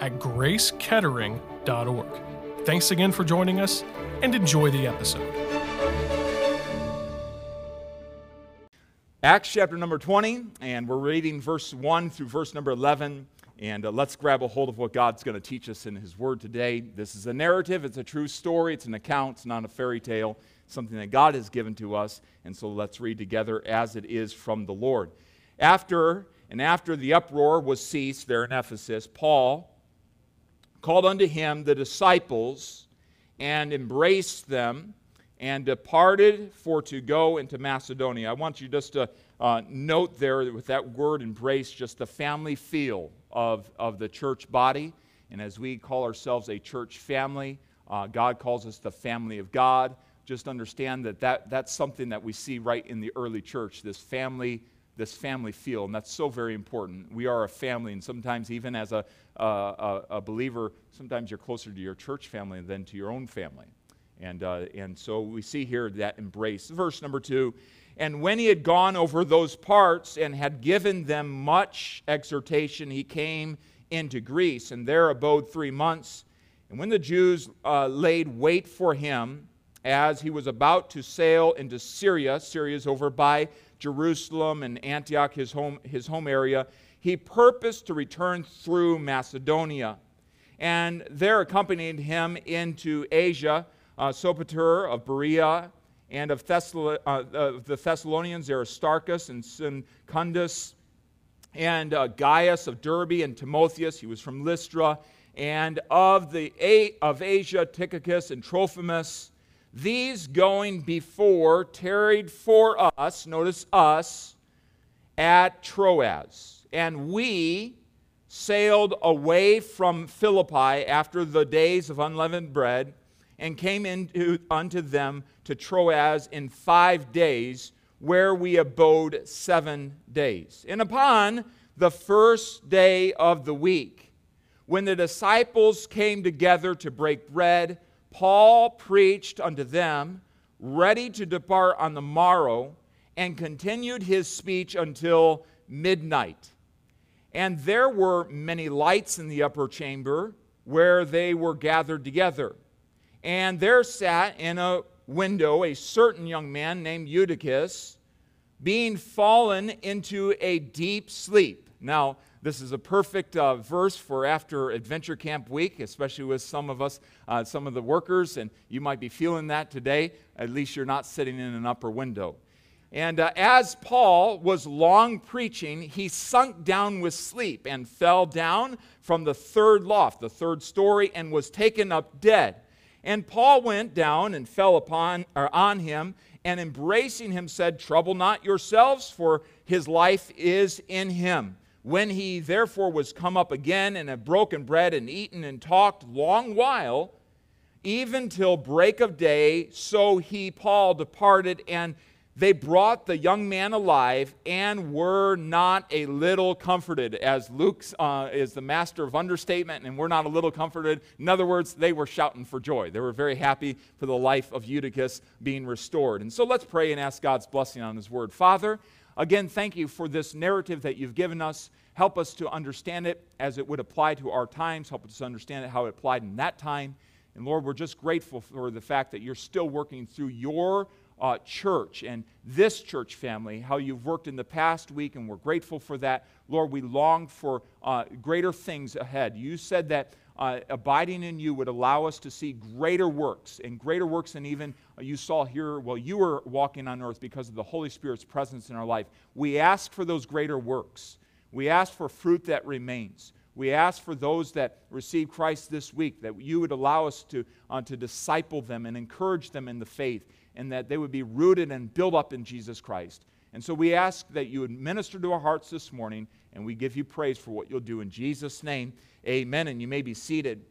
at gracekettering.org. Thanks again for joining us and enjoy the episode. Acts chapter number 20, and we're reading verse 1 through verse number 11. And uh, let's grab a hold of what God's going to teach us in His Word today. This is a narrative, it's a true story, it's an account, it's not a fairy tale, something that God has given to us. And so let's read together as it is from the Lord. After and after the uproar was ceased there in Ephesus, Paul called unto him the disciples and embraced them and departed for to go into Macedonia. I want you just to uh, note there with that word embrace just the family feel of, of the church body. And as we call ourselves a church family, uh, God calls us the family of God. Just understand that, that that's something that we see right in the early church, this family this family feel, and that's so very important. We are a family, and sometimes, even as a, a, a believer, sometimes you're closer to your church family than to your own family. And, uh, and so we see here that embrace. Verse number two And when he had gone over those parts and had given them much exhortation, he came into Greece, and there abode three months. And when the Jews uh, laid wait for him, as he was about to sail into Syria, Syria is over by Jerusalem and Antioch, his home, his home area, he purposed to return through Macedonia. And there accompanied him into Asia, uh, Sopater of Berea, and of, Thessal- uh, of the Thessalonians, Aristarchus and Secundus, and uh, Gaius of Derbe and Timotheus, he was from Lystra, and of the eight of Asia, Tychicus and Trophimus, these going before tarried for us, notice us, at Troas. And we sailed away from Philippi after the days of unleavened bread and came into, unto them to Troas in five days, where we abode seven days. And upon the first day of the week, when the disciples came together to break bread, Paul preached unto them, ready to depart on the morrow, and continued his speech until midnight. And there were many lights in the upper chamber where they were gathered together. And there sat in a window a certain young man named Eutychus, being fallen into a deep sleep. Now, this is a perfect uh, verse for after Adventure Camp Week, especially with some of us, uh, some of the workers, and you might be feeling that today. At least you're not sitting in an upper window. And uh, as Paul was long preaching, he sunk down with sleep and fell down from the third loft, the third story, and was taken up dead. And Paul went down and fell upon or on him, and embracing him said, Trouble not yourselves, for his life is in him. When he therefore was come up again and had broken bread and eaten and talked long while, even till break of day, so he, Paul, departed, and they brought the young man alive and were not a little comforted. As Luke uh, is the master of understatement, and we're not a little comforted. In other words, they were shouting for joy. They were very happy for the life of Eutychus being restored. And so let's pray and ask God's blessing on his word. Father, Again, thank you for this narrative that you've given us. Help us to understand it as it would apply to our times. Help us understand it how it applied in that time. And Lord, we're just grateful for the fact that you're still working through your uh, church and this church family, how you've worked in the past week, and we're grateful for that. Lord, we long for uh, greater things ahead. You said that uh, abiding in you would allow us to see greater works, and greater works than even uh, you saw here while you were walking on earth because of the Holy Spirit's presence in our life. We ask for those greater works. We ask for fruit that remains. We ask for those that receive Christ this week that you would allow us to, uh, to disciple them and encourage them in the faith, and that they would be rooted and built up in Jesus Christ. And so we ask that you would minister to our hearts this morning, and we give you praise for what you'll do in Jesus' name. Amen. And you may be seated.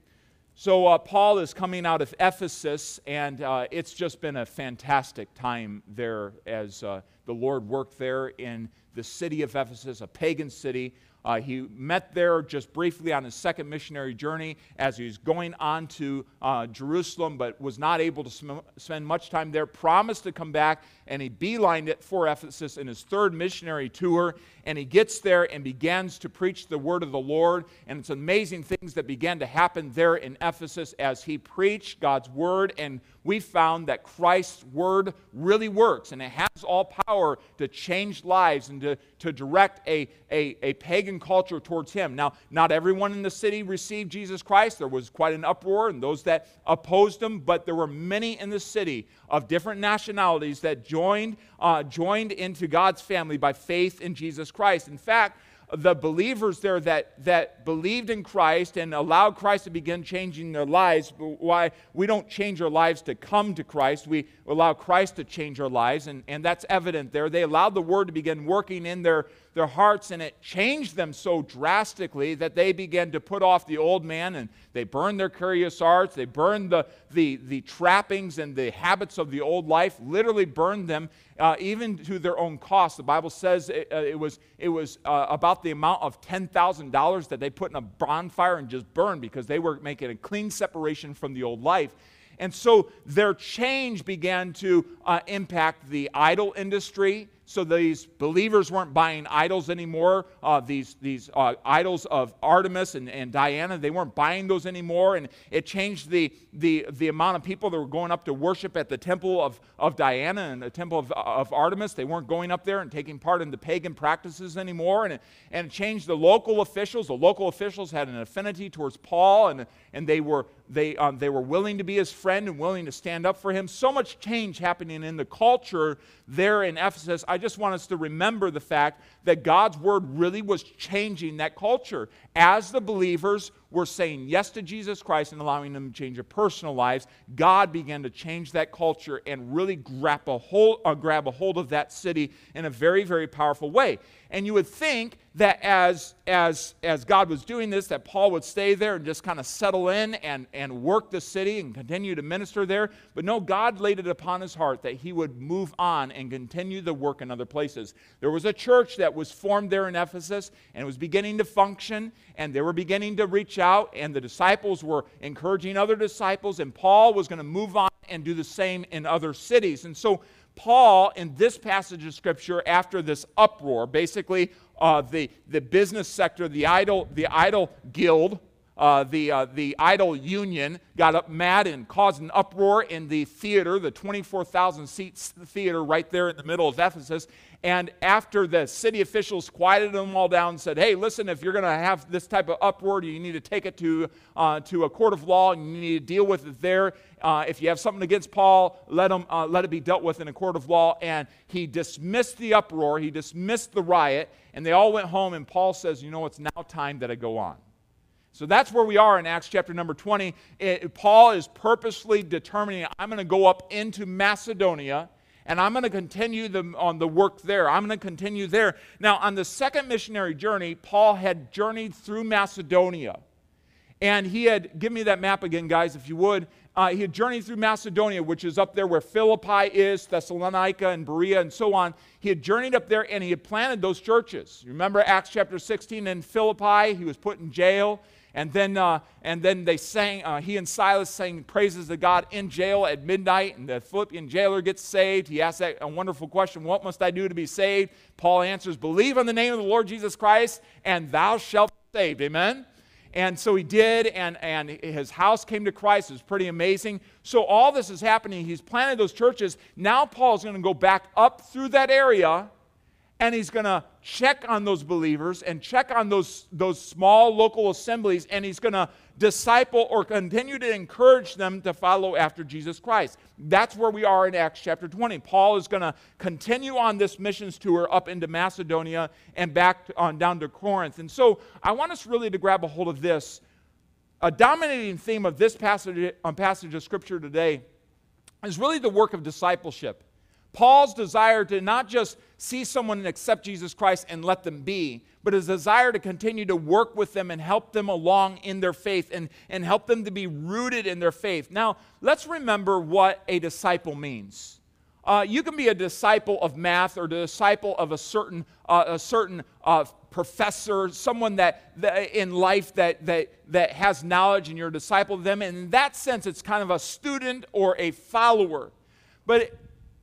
So, uh, Paul is coming out of Ephesus, and uh, it's just been a fantastic time there as uh, the Lord worked there in the city of Ephesus, a pagan city. Uh, he met there just briefly on his second missionary journey as he was going on to uh, Jerusalem, but was not able to sm- spend much time there. Promised to come back, and he beelined it for Ephesus in his third missionary tour. And he gets there and begins to preach the word of the Lord. And it's amazing things that began to happen there in Ephesus as he preached God's word. And we found that Christ's word really works, and it has all power to change lives and to, to direct a, a, a pagan culture towards him. Now, not everyone in the city received Jesus Christ. There was quite an uproar, and those that opposed him, but there were many in the city of different nationalities that joined, uh, joined into God's family by faith in Jesus Christ. In fact, the believers there that, that believed in Christ and allowed Christ to begin changing their lives. Why we don't change our lives to come to Christ, we allow Christ to change our lives, and, and that's evident there. They allowed the word to begin working in their, their hearts, and it changed them so drastically that they began to put off the old man and they burned their curious arts, they burned the, the, the trappings and the habits of the old life, literally burned them uh, even to their own cost. The Bible says it, uh, it was, it was uh, about the amount of $10,000 that they put in a bonfire and just burned because they were making a clean separation from the old life. And so their change began to uh, impact the idol industry. So these believers weren't buying idols anymore. Uh, these these uh, idols of Artemis and, and Diana, they weren't buying those anymore. And it changed the, the, the amount of people that were going up to worship at the temple of, of Diana and the temple of, of Artemis. They weren't going up there and taking part in the pagan practices anymore. And it, and it changed the local officials. The local officials had an affinity towards Paul, and, and they, were, they, um, they were willing to be his friend and willing to stand up for him. So much change happening in the culture there in Ephesus. Just want us to remember the fact that God's word really was changing that culture. As the believers were saying yes to Jesus Christ and allowing them to change their personal lives, God began to change that culture and really grab a hold, uh, grab a hold of that city in a very, very powerful way. And you would think that as, as, as God was doing this, that Paul would stay there and just kind of settle in and, and work the city and continue to minister there. But no, God laid it upon his heart that he would move on and continue the work in other places. There was a church that was formed there in Ephesus and it was beginning to function, and they were beginning to reach out, and the disciples were encouraging other disciples, and Paul was going to move on and do the same in other cities. And so Paul, in this passage of Scripture, after this uproar, basically uh, the, the business sector, the idol, the idol guild, uh, the, uh, the idol union got up mad and caused an uproar in the theater, the 24,000 seat theater right there in the middle of Ephesus. And after the city officials quieted them all down and said, hey, listen, if you're going to have this type of uproar, you need to take it to, uh, to a court of law and you need to deal with it there. Uh, if you have something against Paul, let, him, uh, let it be dealt with in a court of law. And he dismissed the uproar, he dismissed the riot, and they all went home. And Paul says, you know, it's now time that I go on. So that's where we are in Acts chapter number 20. It, Paul is purposely determining, I'm going to go up into Macedonia and I'm going to continue the, on the work there. I'm going to continue there. Now, on the second missionary journey, Paul had journeyed through Macedonia. And he had, give me that map again, guys, if you would. Uh, he had journeyed through Macedonia, which is up there where Philippi is, Thessalonica and Berea, and so on. He had journeyed up there and he had planted those churches. You Remember Acts chapter 16 in Philippi? He was put in jail. And then, uh, and then they sang, uh, he and Silas sang praises to God in jail at midnight, and the Philippian jailer gets saved. He asks that a wonderful question What must I do to be saved? Paul answers, Believe on the name of the Lord Jesus Christ, and thou shalt be saved. Amen? And so he did, and, and his house came to Christ. It was pretty amazing. So all this is happening. He's planted those churches. Now Paul's going to go back up through that area and he's going to check on those believers and check on those, those small local assemblies and he's going to disciple or continue to encourage them to follow after jesus christ. That's where we are in acts chapter 20 paul is going to continue on this missions tour up into macedonia and back on down to corinth. And so i want us really to grab a hold of this. A dominating theme of this passage, um, passage of scripture today is really the work of discipleship Paul's desire to not just see someone and accept Jesus Christ and let them be, but his desire to continue to work with them and help them along in their faith and, and help them to be rooted in their faith. Now, let's remember what a disciple means. Uh, you can be a disciple of math or a disciple of a certain, uh, a certain uh, professor, someone that, that, in life that, that, that has knowledge and you're a disciple of them. And in that sense, it's kind of a student or a follower. But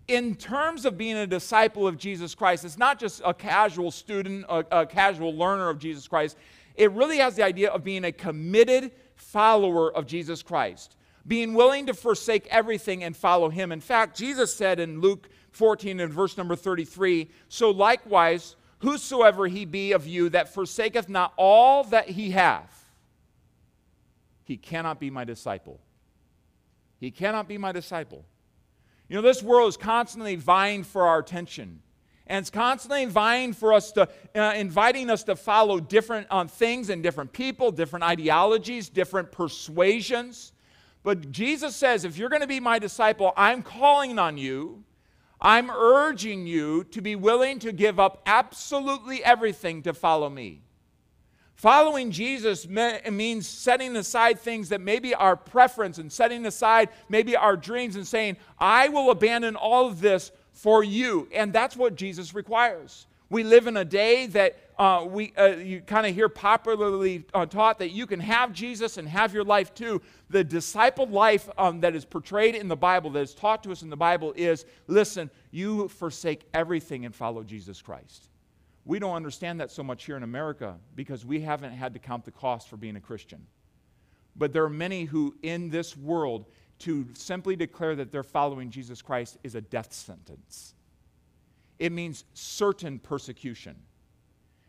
in terms of being a disciple of Jesus Christ, it's not just a casual student, a, a, casual learner of Jesus Christ. It really has the idea of being a committed follower of Jesus Christ, being willing to forsake everything and follow him. In fact, Jesus said in Luke 14 and verse number 33 So likewise, whosoever he be of you that forsaketh not all that he hath, he cannot be my disciple. He cannot be my disciple. You know, this world is constantly vying for our attention. And it's constantly vying for us to, uh, inviting us to follow different um, things and different people, different ideologies, different persuasions. But Jesus says, if you're going to be my disciple, I'm calling on you. I'm urging you to be willing to give up absolutely everything to follow me. Following Jesus means setting aside things that maybe our preference and setting aside maybe our dreams and saying, I will abandon all of this for you. And that's what Jesus requires. We live in a day that uh, we, uh, you kind of hear popularly uh, taught that you can have Jesus and have your life too. The disciple life um, that is portrayed in the Bible, that is taught to us in the Bible, is listen, you forsake everything and follow Jesus Christ. We don't understand that so much here in America because we haven't had to count the cost for being a Christian. But there are many who, in this world, to simply declare that they're following Jesus Christ is a death sentence. It means certain persecution.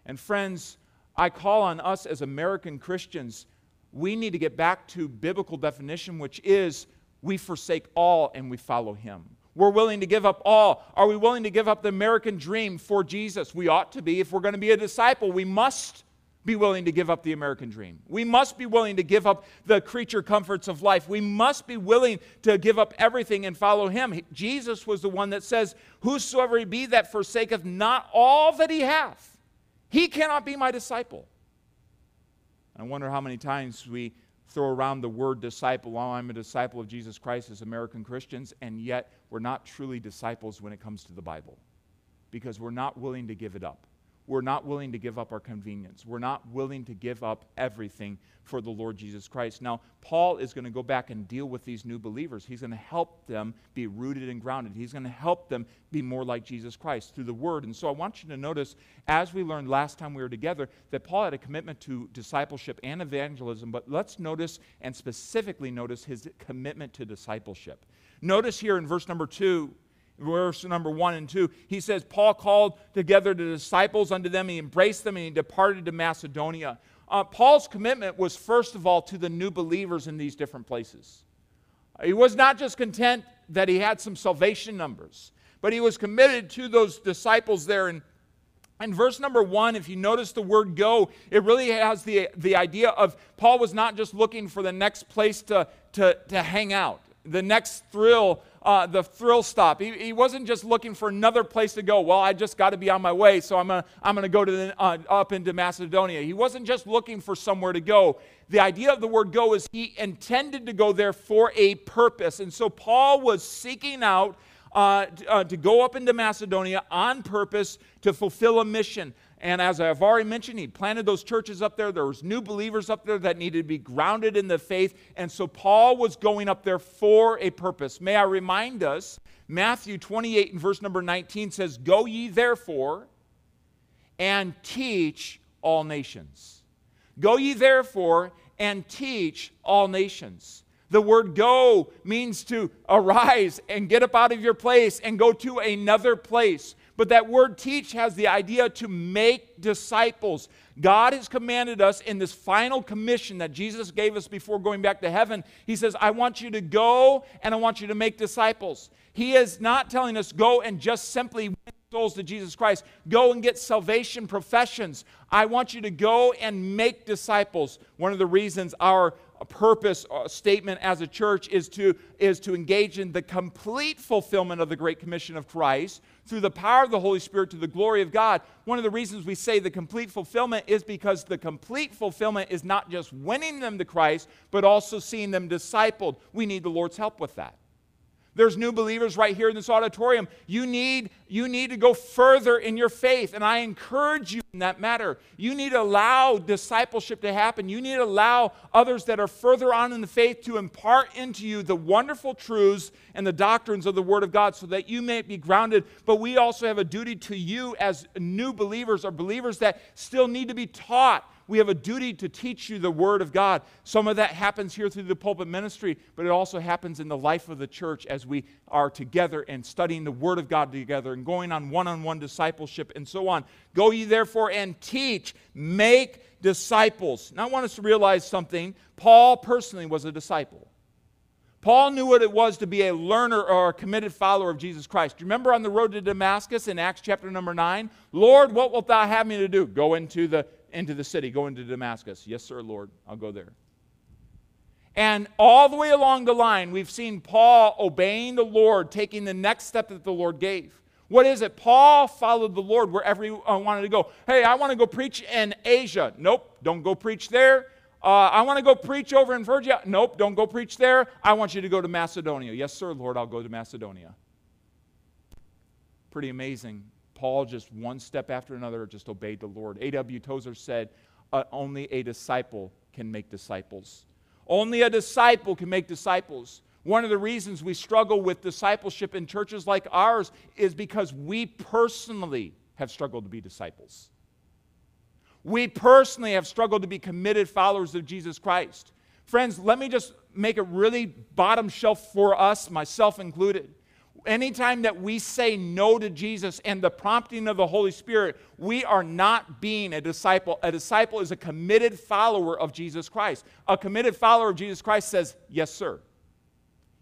And friends, I call on us as American Christians, we need to get back to biblical definition, which is we forsake all and we follow him. We're willing to give up all. Are we willing to give up the American dream for Jesus? We ought to be. If we're going to be a disciple, we must be willing to give up the American dream. We must be willing to give up the creature comforts of life. We must be willing to give up everything and follow him. Jesus was the one that says, Whosoever he be that forsaketh not all that he hath, he cannot be my disciple. I wonder how many times we throw around the word disciple. Oh, I'm a disciple of Jesus Christ as American Christians, and yet we're not truly disciples when it comes to the Bible because we're not willing to give it up. We're not willing to give up our convenience. We're not willing to give up everything for the Lord Jesus Christ. Now, Paul is going to go back and deal with these new believers. He's going to help them be rooted and grounded. He's going to help them be more like Jesus Christ through the Word. And so I want you to notice, as we learned last time we were together, that Paul had a commitment to discipleship and evangelism, but let's notice and specifically notice his commitment to discipleship. Notice here in verse number two, verse number one and two, he says, Paul called together the disciples unto them, he embraced them, and he departed to Macedonia. Uh, Paul's commitment was, first of all, to the new believers in these different places. He was not just content that he had some salvation numbers, but he was committed to those disciples there. And in verse number one, if you notice the word go, it really has the, the idea of Paul was not just looking for the next place to, to, to hang out, the next thrill uh, the thrill stop. He, he, wasn't just looking for another place to go. Well, I just got to be on my way, so I'm going to I'm gonna go to the, uh, up into Macedonia. He wasn't just looking for somewhere to go. The idea of the word go is he intended to go there for a purpose. And so Paul was seeking out uh, uh, to go up into Macedonia on purpose to fulfill a mission. And as I've already mentioned, he planted those churches up there. There was new believers up there that needed to be grounded in the faith. And so Paul was going up there for a purpose. May I remind us, Matthew 28 and verse number 19 says, Go ye therefore and teach all nations. Go ye therefore and teach all nations. The word go means to arise and get up out of your place and go to another place. But that word teach has the idea to make disciples. God has commanded us in this final commission that Jesus gave us before going back to heaven. He says, I want you to go and I want you to make disciples. He is not telling us go and just simply win souls to Jesus Christ. Go and get salvation professions. I want you to go and make disciples. One of the reasons our purpose uh, statement as a church is to, is to engage in the complete fulfillment of the Great Commission of Christ through the power of the Holy Spirit to the glory of God. One of the reasons we say the complete fulfillment is because the complete fulfillment is not just winning them to Christ, but also seeing them discipled. We need the Lord's help with that. There's new believers right here in this auditorium. You need, you need to go further in your faith, and I encourage you in that matter. You need to allow discipleship to happen. You need to allow others that are further on in the faith to impart into you the wonderful truths and the doctrines of the Word of God so that you may be grounded. But we also have a duty to you as new believers or believers that still need to be taught we have a duty to teach you the Word of God. Some of that happens here through the pulpit ministry, but it also happens in the life of the church as we are together and studying the Word of God together and going on one on one discipleship and so on. Go ye therefore and teach, make disciples. Now, I want us to realize something. Paul personally was a disciple. Paul knew what it was to be a learner or a committed follower of Jesus Christ. Remember on the road to Damascus in Acts chapter number 9? Lord, what wilt thou have me to do? Go into the into the city, go into Damascus. Yes, sir, Lord, I'll go there. And all the way along the line, we've seen Paul obeying the Lord, taking the next step that the Lord gave. What is it? Paul followed the Lord wherever he uh, wanted to go. Hey, I want to go preach in Asia. Nope, don't go preach there. Uh, I want to go preach over in Phrygia. Nope, don't go preach there. I want you to go to Macedonia. Yes, sir, Lord, I'll go to Macedonia. Pretty amazing Paul, just one step after another, just obeyed the Lord. A.W. Tozer said, uh, Only a disciple can make disciples. Only a disciple can make disciples. One of the reasons we struggle with discipleship in churches like ours is because we personally have struggled to be disciples. We personally have struggled to be committed followers of Jesus Christ. Friends, let me just make it really bottom shelf for us, myself included anytime that we say no to Jesus and the prompting of the Holy Spirit, we are not being a disciple. A disciple is a committed follower of Jesus Christ. A committed follower of Jesus Christ says, Yes, sir.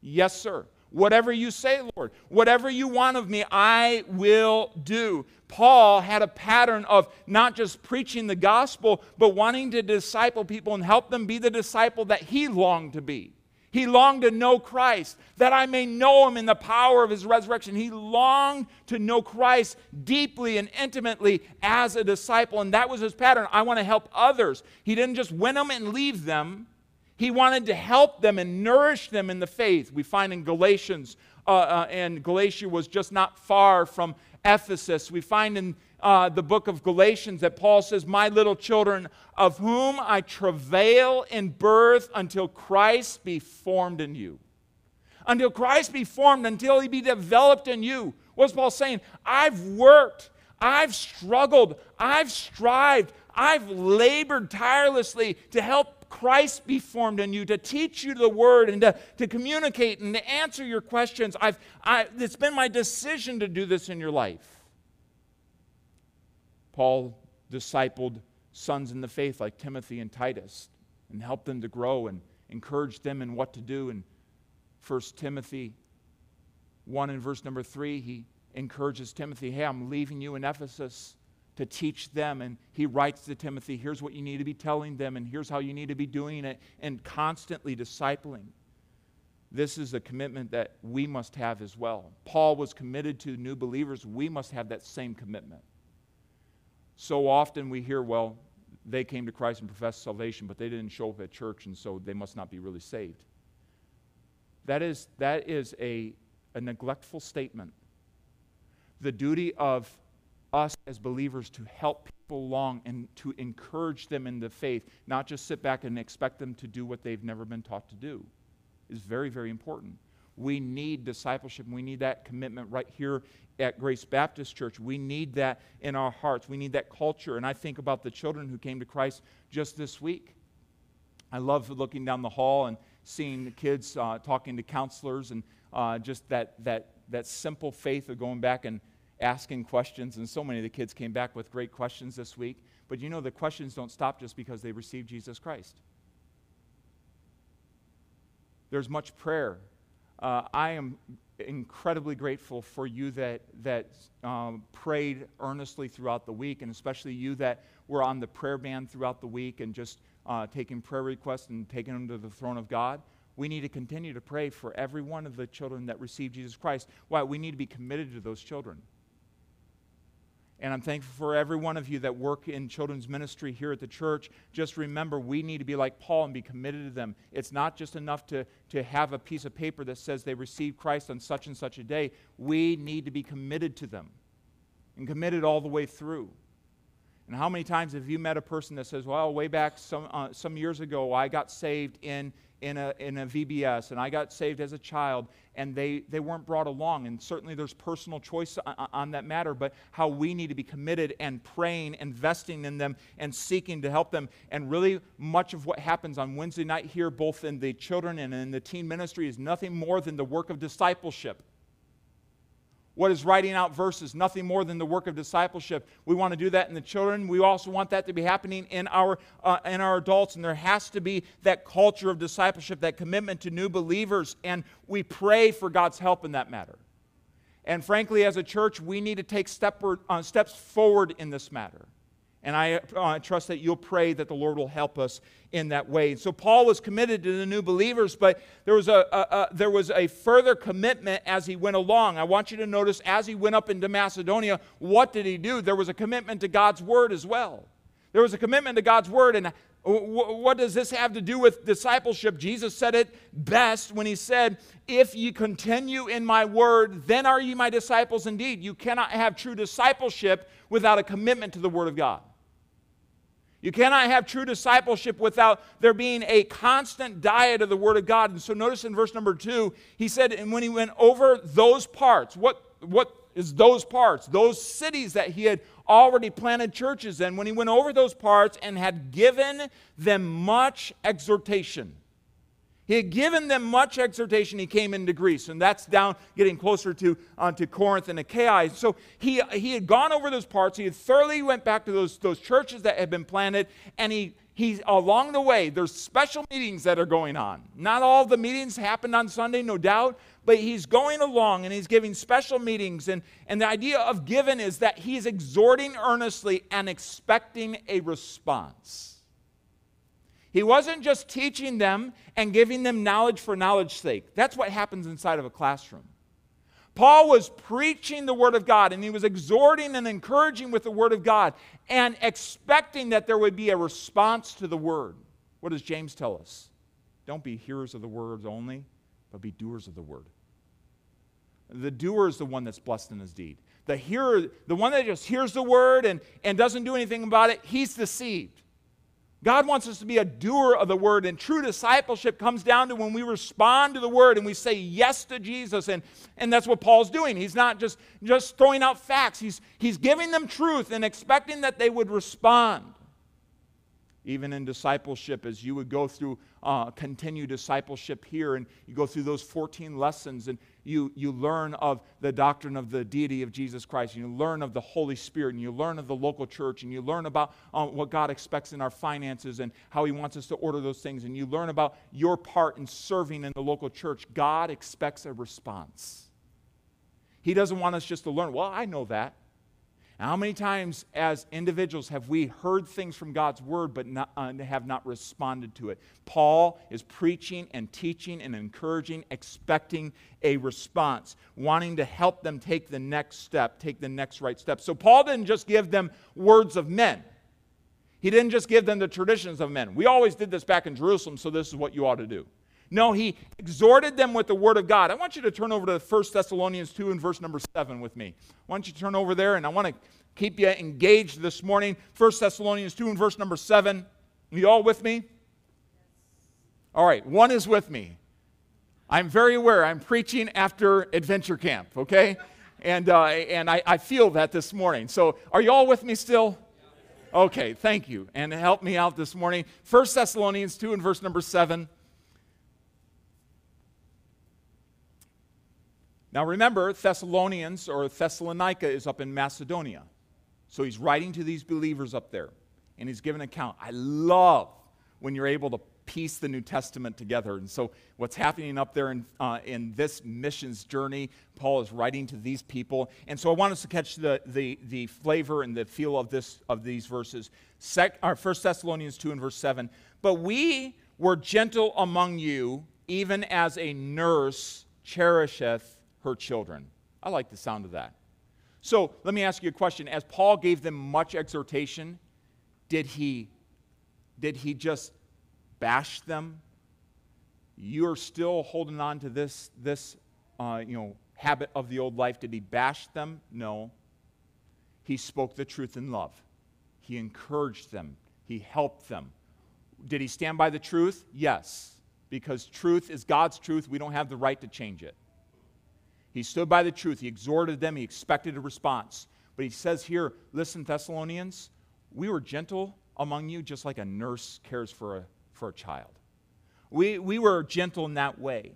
Yes, sir. Whatever you say, Lord, whatever you want of me, I will do. Paul had a pattern of not just preaching the gospel, but wanting to disciple people and help them be the disciple that he longed to be. He longed to know Christ, that I may know him in the power of his resurrection. He longed to know Christ deeply and intimately as a disciple, and that was his pattern. I want to help others. He didn't just win them and leave them, he wanted to help them and nourish them in the faith. We find in Galatians, uh, uh, and Galatia was just not far from Ephesus. We find in uh, the book of Galatians that Paul says, My little children, of whom I travail in birth until Christ be formed in you. Until Christ be formed, until he be developed in you. What's Paul saying? I've worked, I've struggled, I've strived, I've labored tirelessly to help Christ be formed in you, to teach you the word and to, to communicate and to answer your questions. I've, I, it's been my decision to do this in your life. Paul discipled sons in the faith like Timothy and Titus and helped them to grow and encouraged them in what to do. In 1 Timothy 1 and verse number 3, he encourages Timothy, Hey, I'm leaving you in Ephesus to teach them. And he writes to Timothy, Here's what you need to be telling them, and here's how you need to be doing it, and constantly discipling. This is a commitment that we must have as well. Paul was committed to new believers. We must have that same commitment. So often we hear, well, they came to Christ and professed salvation, but they didn't show up at church, and so they must not be really saved. That is, that is a, a neglectful statement. The duty of us as believers to help people along and to encourage them in the faith, not just sit back and expect them to do what they've never been taught to do, is very, very important. We need discipleship. We need that commitment right here at Grace Baptist Church. We need that in our hearts. We need that culture. And I think about the children who came to Christ just this week. I love looking down the hall and seeing the kids uh, talking to counselors and uh, just that, that, that simple faith of going back and asking questions. And so many of the kids came back with great questions this week. But you know, the questions don't stop just because they received Jesus Christ. There's much prayer. Uh, I am incredibly grateful for you that, that um, prayed earnestly throughout the week, and especially you that were on the prayer band throughout the week and just uh, taking prayer requests and taking them to the throne of God. We need to continue to pray for every one of the children that receive Jesus Christ. Why? We need to be committed to those children. And I'm thankful for every one of you that work in children's ministry here at the church. Just remember, we need to be like Paul and be committed to them. It's not just enough to, to have a piece of paper that says they received Christ on such and such a day. We need to be committed to them and committed all the way through. And how many times have you met a person that says, Well, way back some, uh, some years ago, I got saved in, in, a, in a VBS and I got saved as a child, and they, they weren't brought along. And certainly there's personal choice on, on that matter, but how we need to be committed and praying, investing in them, and seeking to help them. And really, much of what happens on Wednesday night here, both in the children and in the teen ministry, is nothing more than the work of discipleship. What is writing out verses? Nothing more than the work of discipleship. We want to do that in the children. We also want that to be happening in our, uh, in our adults. And there has to be that culture of discipleship, that commitment to new believers. And we pray for God's help in that matter. And frankly, as a church, we need to take step, uh, steps forward in this matter. And I uh, trust that you'll pray that the Lord will help us in that way. So Paul was committed to the new believers, but there was a, a, a, there was a further commitment as he went along. I want you to notice as he went up into Macedonia, what did he do? There was a commitment to God's word as well. There was a commitment to God's word. And what does this have to do with discipleship? Jesus said it best when he said, If ye continue in my word, then are ye my disciples indeed. You cannot have true discipleship without a commitment to the word of God. You cannot have true discipleship without there being a constant diet of the Word of God. And so notice in verse number two, he said, and when he went over those parts, what, what is those parts? Those cities that he had already planted churches in, when he went over those parts and had given them much exhortation. He had given them much exhortation. He came into Greece, and that's down getting closer to, uh, to Corinth and Achaia. So he, he had gone over those parts. He had thoroughly went back to those, those churches that had been planted, and he, he along the way, there's special meetings that are going on. Not all the meetings happened on Sunday, no doubt, but he's going along and he's giving special meetings. And, and the idea of given is that he's exhorting earnestly and expecting a response. He wasn't just teaching them and giving them knowledge for knowledge's sake. That's what happens inside of a classroom. Paul was preaching the Word of God and he was exhorting and encouraging with the Word of God and expecting that there would be a response to the Word. What does James tell us? Don't be hearers of the words only, but be doers of the Word. The doer is the one that's blessed in his deed. The hearer, the one that just hears the Word and, and doesn't do anything about it, he's deceived. God wants us to be a doer of the word, and true discipleship comes down to when we respond to the word and we say yes to Jesus. And, and that's what Paul's doing. He's not just, just throwing out facts, he's, he's giving them truth and expecting that they would respond even in discipleship, as you would go through uh, continue discipleship here, and you go through those 14 lessons, and you, you learn of the doctrine of the deity of Jesus Christ, and you learn of the Holy Spirit, and you learn of the local church, and you learn about uh, what God expects in our finances and how He wants us to order those things, and you learn about your part in serving in the local church. God expects a response. He doesn't want us just to learn, well, I know that. How many times, as individuals, have we heard things from God's word but not, uh, have not responded to it? Paul is preaching and teaching and encouraging, expecting a response, wanting to help them take the next step, take the next right step. So, Paul didn't just give them words of men, he didn't just give them the traditions of men. We always did this back in Jerusalem, so this is what you ought to do. No, he exhorted them with the word of God. I want you to turn over to 1 Thessalonians 2 and verse number 7 with me. Why don't you turn over there and I want to keep you engaged this morning. 1 Thessalonians 2 and verse number 7. Are you all with me? All right, one is with me. I'm very aware I'm preaching after adventure camp, okay? And, uh, and I, I feel that this morning. So are you all with me still? Okay, thank you. And help me out this morning. 1 Thessalonians 2 and verse number 7. Now remember, Thessalonians or Thessalonica is up in Macedonia. So he's writing to these believers up there and he's giving an account. I love when you're able to piece the New Testament together. And so, what's happening up there in, uh, in this missions journey, Paul is writing to these people. And so, I want us to catch the, the, the flavor and the feel of, this, of these verses. Sec, our 1 Thessalonians 2 and verse 7. But we were gentle among you, even as a nurse cherisheth her children. I like the sound of that. So, let me ask you a question. As Paul gave them much exhortation, did he, did he just bash them, you're still holding on to this, this uh, you know, habit of the old life. Did he bash them? No. He spoke the truth in love. He encouraged them. He helped them. Did he stand by the truth? Yes, because truth is God's truth. We don't have the right to change it. He stood by the truth. He exhorted them. He expected a response. But he says here, listen, Thessalonians, we were gentle among you just like a nurse cares for a for a child. We, we were gentle in that way.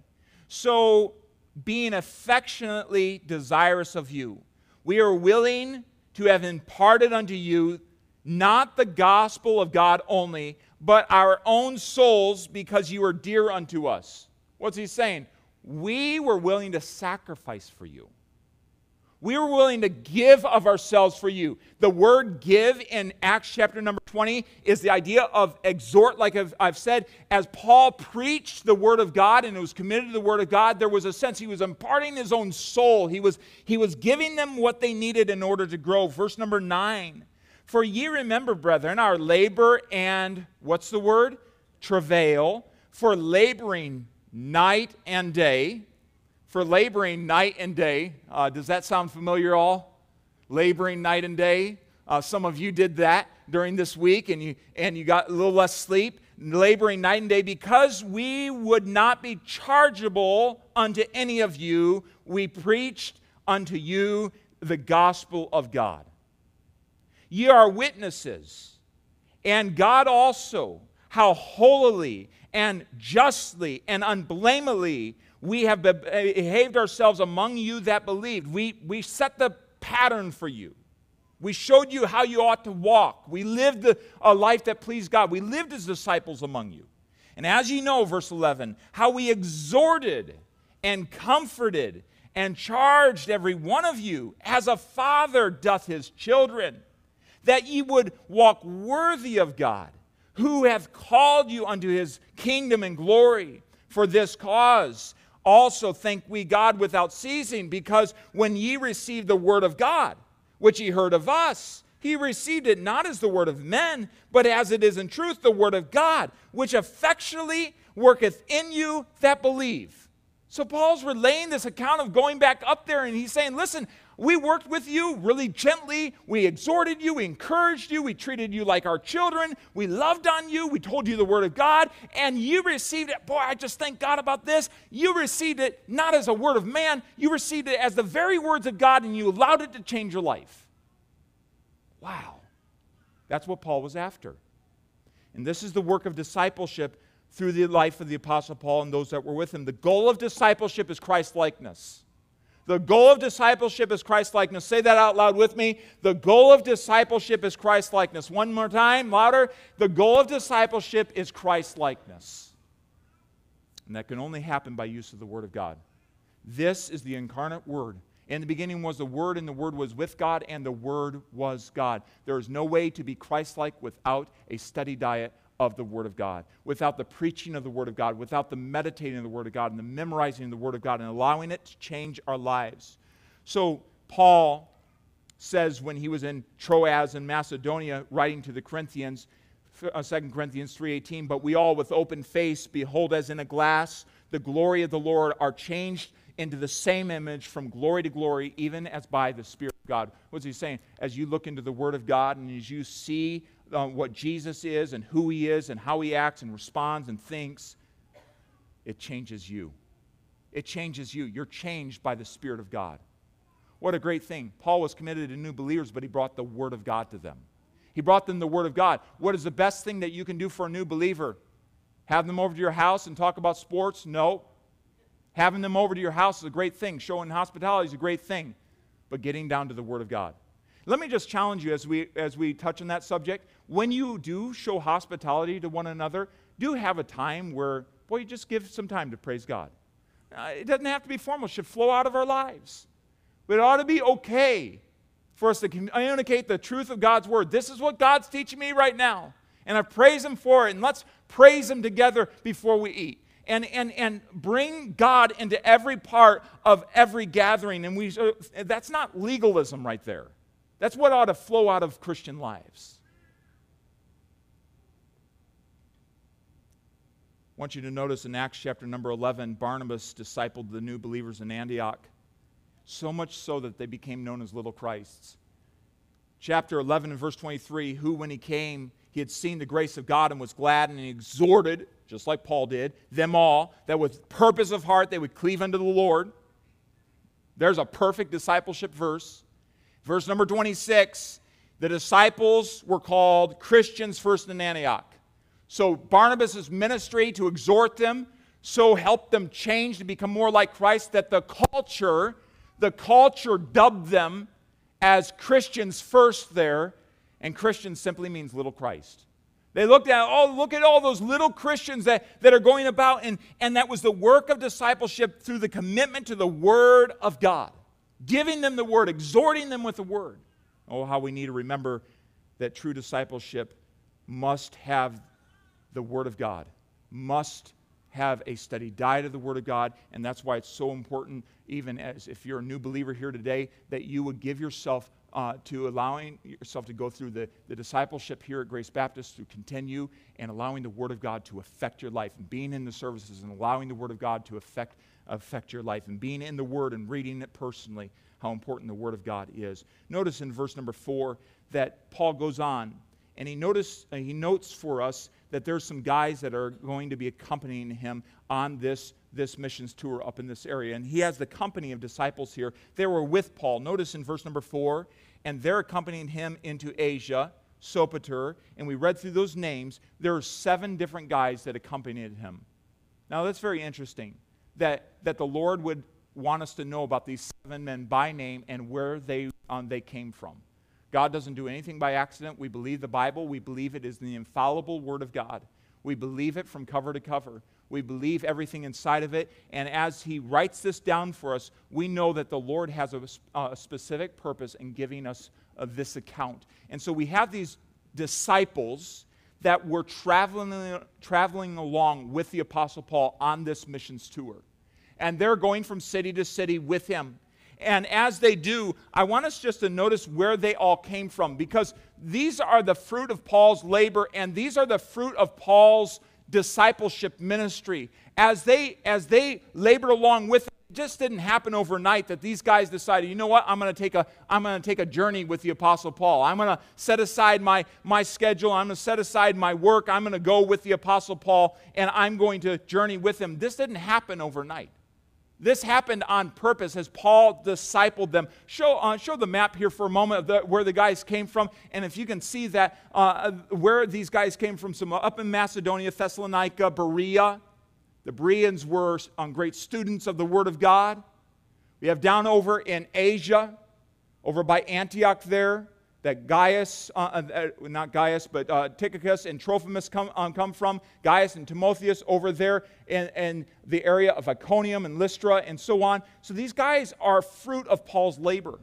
So, being affectionately desirous of you, we are willing to have imparted unto you not the gospel of God only, but our own souls because you are dear unto us. What's he saying? We were willing to sacrifice for you. We were willing to give of ourselves for you. The word give in Acts chapter number 20 is the idea of exhort, like I've, I've, said. As Paul preached the word of God and was committed to the word of God, there was a sense he was imparting his own soul. He was, he was giving them what they needed in order to grow. Verse number 9 For ye remember, brethren, our labor and what's the word? Travail, for laboring night and day for laboring night and day. Uh, does that sound familiar, all? Laboring night and day. Uh, some of you did that during this week and you, and you got a little less sleep, laboring night and day. Because we would not be chargeable unto any of you, we preached unto you the gospel of God. Ye are witnesses, and God also, how holily and justly and unblameably we have behaved ourselves among you that believed. We, we set the pattern for you. We showed you how you ought to walk. We lived a life that pleased God. We lived as disciples among you. And as you know, verse 11, how we exhorted and comforted and charged every one of you as a father doth his children, that ye would walk worthy of God, who hath called you unto his kingdom and glory. For this cause also thank we God without ceasing, because when ye received the word of God, which ye heard of us, he received it not as the word of men, but as it is in truth the word of God, which effectually worketh in you that believe. So Paul's relaying this account of going back up there, and he's saying, Listen, we worked with you really gently. We exhorted you. We encouraged you. We treated you like our children. We loved on you. We told you the Word of God. And you received it. Boy, I just thank God about this. You received it not as a word of man, you received it as the very words of God, and you allowed it to change your life. Wow. That's what Paul was after. And this is the work of discipleship through the life of the Apostle Paul and those that were with him. The goal of discipleship is Christ likeness. The goal of discipleship is Christ likeness. Say that out loud with me. The goal of discipleship is Christ likeness. One more time, louder. The goal of discipleship is Christ likeness. And that can only happen by use of the Word of God. This is the incarnate Word. In the beginning was the Word, and the Word was with God, and the Word was God. There is no way to be Christ like without a steady diet of the Word of God, without the preaching of the Word of God, without the meditating of the Word of God and the memorizing of the Word of God and allowing it to change our lives. So, Paul says when he was in Troas in Macedonia, writing to the Corinthians, 2 uh, Corinthians 3:18, but we all with open face behold as in a glass the glory of the Lord are changed into the same image from glory to glory, even as by the Spirit God. What's he saying? As you look into the Word of God and as you see uh, what Jesus is and who he is and how he acts and responds and thinks, it changes you. It changes you. You're changed by the Spirit of God. What a great thing. Paul was committed to new believers, but he brought the Word of God to them. He brought them the Word of God. What is the best thing that you can do for a new believer? Have them over to your house and talk about sports? No. Having them over to your house is a great thing. Showing hospitality is a great thing. But getting down to the Word of God. Let me just challenge you as we, as we touch on that subject. When you do show hospitality to one another, do have a time where, boy, you just give some time to praise God. Uh, it doesn't have to be formal, it should flow out of our lives. But it ought to be okay for us to communicate the truth of God's word. This is what God's teaching me right now. And I praise Him for it. And let's praise Him together before we eat. And, and, and bring God into every part of every gathering. And we, uh, that's not legalism right there. That's what ought to flow out of Christian lives. I want you to notice in Acts chapter number 11, Barnabas discipled the new believers in Antioch, so much so that they became known as little Christs. Chapter 11 and verse 23 who, when he came, he had seen the grace of God and was glad, and he exhorted, just like Paul did, them all, that with purpose of heart they would cleave unto the Lord. There's a perfect discipleship verse. Verse number 26 the disciples were called Christians first in Antioch. So Barnabas' ministry to exhort them, so help them change to become more like Christ that the culture, the culture dubbed them as Christians first there, and Christian simply means little Christ. They looked at, oh, look at all those little Christians that, that are going about, and, and that was the work of discipleship through the commitment to the Word of God, giving them the Word, exhorting them with the Word. Oh, how we need to remember that true discipleship must have the Word of God, must have a steady diet of the Word of God. And that's why it's so important, even as if you're a new believer here today, that you would give yourself uh, to allowing yourself to go through the, the discipleship here at Grace Baptist, to continue and allowing the Word of God to affect your life, and being in the services and allowing the Word of God to affect, affect your life, and being in the Word and reading it personally, how important the Word of God is. Notice in verse number four that Paul goes on and he, notice, uh, he notes for us that there's some guys that are going to be accompanying him on this, this missions tour up in this area. And he has the company of disciples here. They were with Paul. Notice in verse number four, and they're accompanying him into Asia, Sopater, and we read through those names. There are seven different guys that accompanied him. Now that's very interesting that, that the Lord would want us to know about these seven men by name and where they, um, they came from. God doesn't do anything by accident. We believe the Bible. We believe it is the infallible Word of God. We believe it from cover to cover. We believe everything inside of it. And as He writes this down for us, we know that the Lord has a, a specific purpose in giving us this account. And so we have these disciples that were traveling, traveling along with the Apostle Paul on this missions tour. And they're going from city to city with him. And as they do, I want us just to notice where they all came from because these are the fruit of Paul's labor and these are the fruit of Paul's discipleship ministry. As they as they labored along with it, it just didn't happen overnight that these guys decided, you know what, I'm going to take a I'm to take a journey with the apostle Paul. I'm going to set aside my my schedule, I'm going to set aside my work, I'm going to go with the apostle Paul and I'm going to journey with him. This didn't happen overnight. This happened on purpose as Paul discipled them. Show, uh, show the map here for a moment of the, where the guys came from. And if you can see that, uh, where these guys came from, some up in Macedonia, Thessalonica, Berea. The Bereans were um, great students of the Word of God. We have down over in Asia, over by Antioch there that Gaius, uh, uh, uh, not Gaius, but uh, Tychicus and Trophimus come, um, come from, Gaius and Timotheus over there in, in the area of Iconium and Lystra and so on. So these guys are fruit of Paul's labor.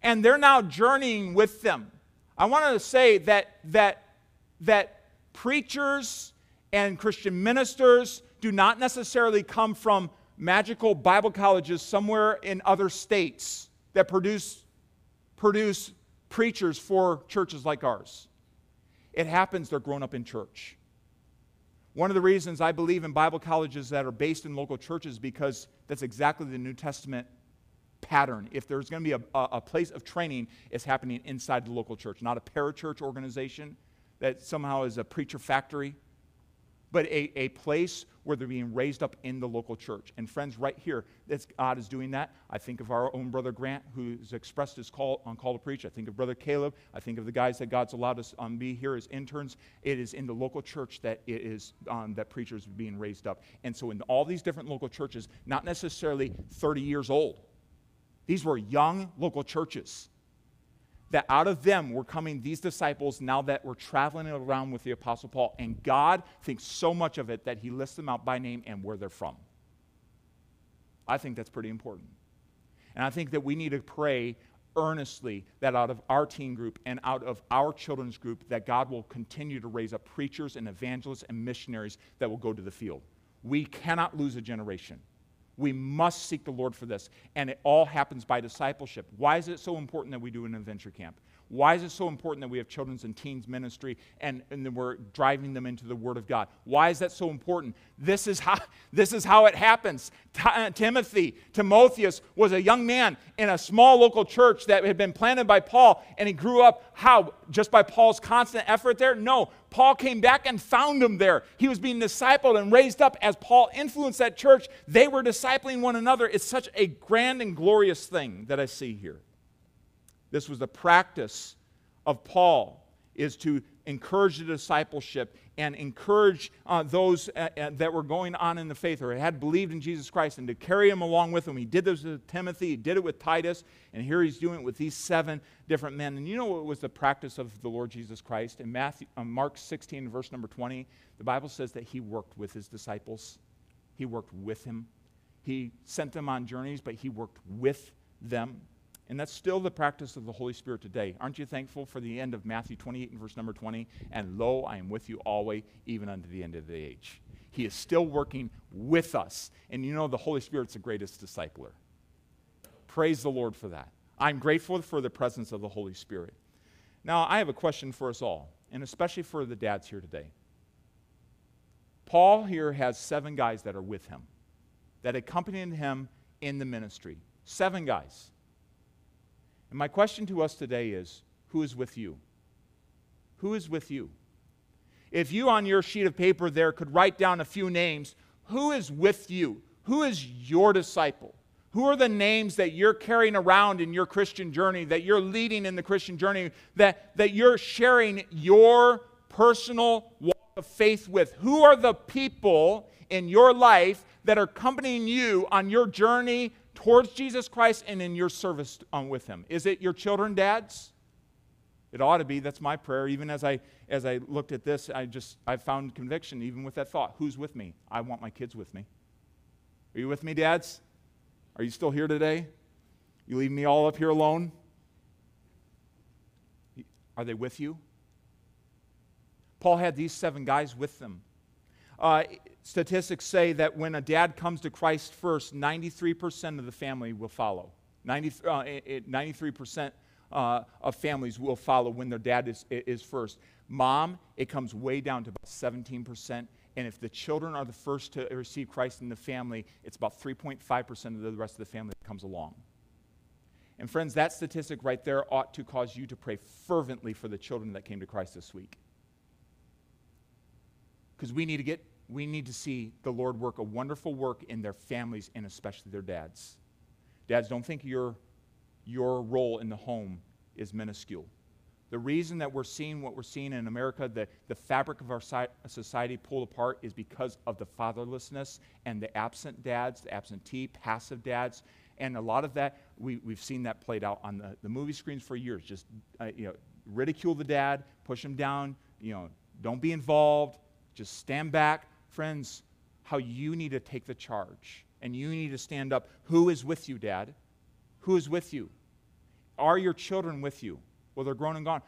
And they're now journeying with them. I want to say that, that, that preachers and Christian ministers do not necessarily come from magical Bible colleges somewhere in other states that produce, produce preachers for churches like ours. It happens they're grown up in church. One of the reasons I believe in Bible colleges that are based in local churches because that's exactly the New Testament pattern. If there's going to be a, a, place of training, it's happening inside the local church, not a parachurch organization that somehow is a preacher factory but a, a place where they're being raised up in the local church. And friends, right here, that's, God is doing that. I think of our own brother Grant, who's expressed his call on call to preach. I think of brother Caleb. I think of the guys that God's allowed us um, be here as interns. It is in the local church that it is um, that preachers are being raised up. And so in all these different local churches, not necessarily 30 years old. These were young local churches that out of them were coming these disciples now that were traveling around with the Apostle Paul. And God thinks so much of it that he lists them out by name and where they're from. I think that's pretty important. And I think that we need to pray earnestly that out of our teen group and out of our children's group that God will continue to raise up preachers and evangelists and missionaries that will go to the field. We cannot lose a generation. We must seek the Lord for this. And it all happens by discipleship. Why is it so important that we do an adventure camp? Why is it so important that we have children's and teens ministry and, and then we're driving them into the Word of God? Why is that so important? This is how, this is how it happens. Uh, Timothy, Timotheus, was a young man in a small local church that had been planted by Paul, and he grew up how? Just by Paul's constant effort there? No. Paul came back and found him there. He was being discipled and raised up as Paul influenced that church. They were discipling one another. It's such a grand and glorious thing that I see here. This was the practice of Paul, is to encourage the discipleship and encourage uh, those uh, uh, that were going on in the faith or had believed in Jesus Christ and to carry them along with him. He did this with Timothy, he did it with Titus, and here he's doing it with these seven different men. And you know what was the practice of the Lord Jesus Christ? In Matthew, uh, Mark 16, verse number 20, the Bible says that he worked with his disciples, he worked with him. He sent them on journeys, but he worked with them. And that's still the practice of the Holy Spirit today. Aren't you thankful for the end of Matthew 28 and verse number 20? And lo, I am with you always, even unto the end of the age. He is still working with us. And you know, the Holy Spirit's the greatest discipler. Praise the Lord for that. I'm grateful for the presence of the Holy Spirit. Now, I have a question for us all, and especially for the dads here today. Paul here has seven guys that are with him, that accompanied him in the ministry. Seven guys. And my question to us today is who is with you? Who is with you? If you on your sheet of paper there could write down a few names, who is with you? Who is your disciple? Who are the names that you're carrying around in your Christian journey, that you're leading in the Christian journey, that, that you're sharing your personal walk of faith with? Who are the people in your life that are accompanying you on your journey towards Jesus Christ and in your service um, with Him? Is it your children, dads? It ought to be. That's my prayer. Even as I as I looked at this, I just I found conviction even with that thought. Who's with me? I want my kids with me. Are you with me, dads? Are you still here today? You leave me all up here alone? Are they with you? Paul had these seven guys with them. Uh, statistics say that when a dad comes to Christ first, 93% of the family will follow. 90, uh, 93% uh, of families will follow when their dad is, is first. Mom, it comes way down to about 17%. And if the children are the first to receive Christ in the family, it's about 3.5% of the rest of the family that comes along. And friends, that statistic right there ought to cause you to pray fervently for the children that came to Christ this week. Because we need to get we need to see the Lord work a wonderful work in their families and especially their dads. Dads, don't think your, your role in the home is minuscule. The reason that we're seeing what we're seeing in America, the, the fabric of our society pulled apart, is because of the fatherlessness and the absent dads, the absentee, passive dads. And a lot of that, we, we've seen that played out on the, the movie screens for years. Just, uh, you know, ridicule the dad, push him down, you know, don't be involved, just stand back, friends, how you need to take the charge and you need to stand up. Who is with you, Dad? Who is with you? Are your children with you? Well, they're grown and gone.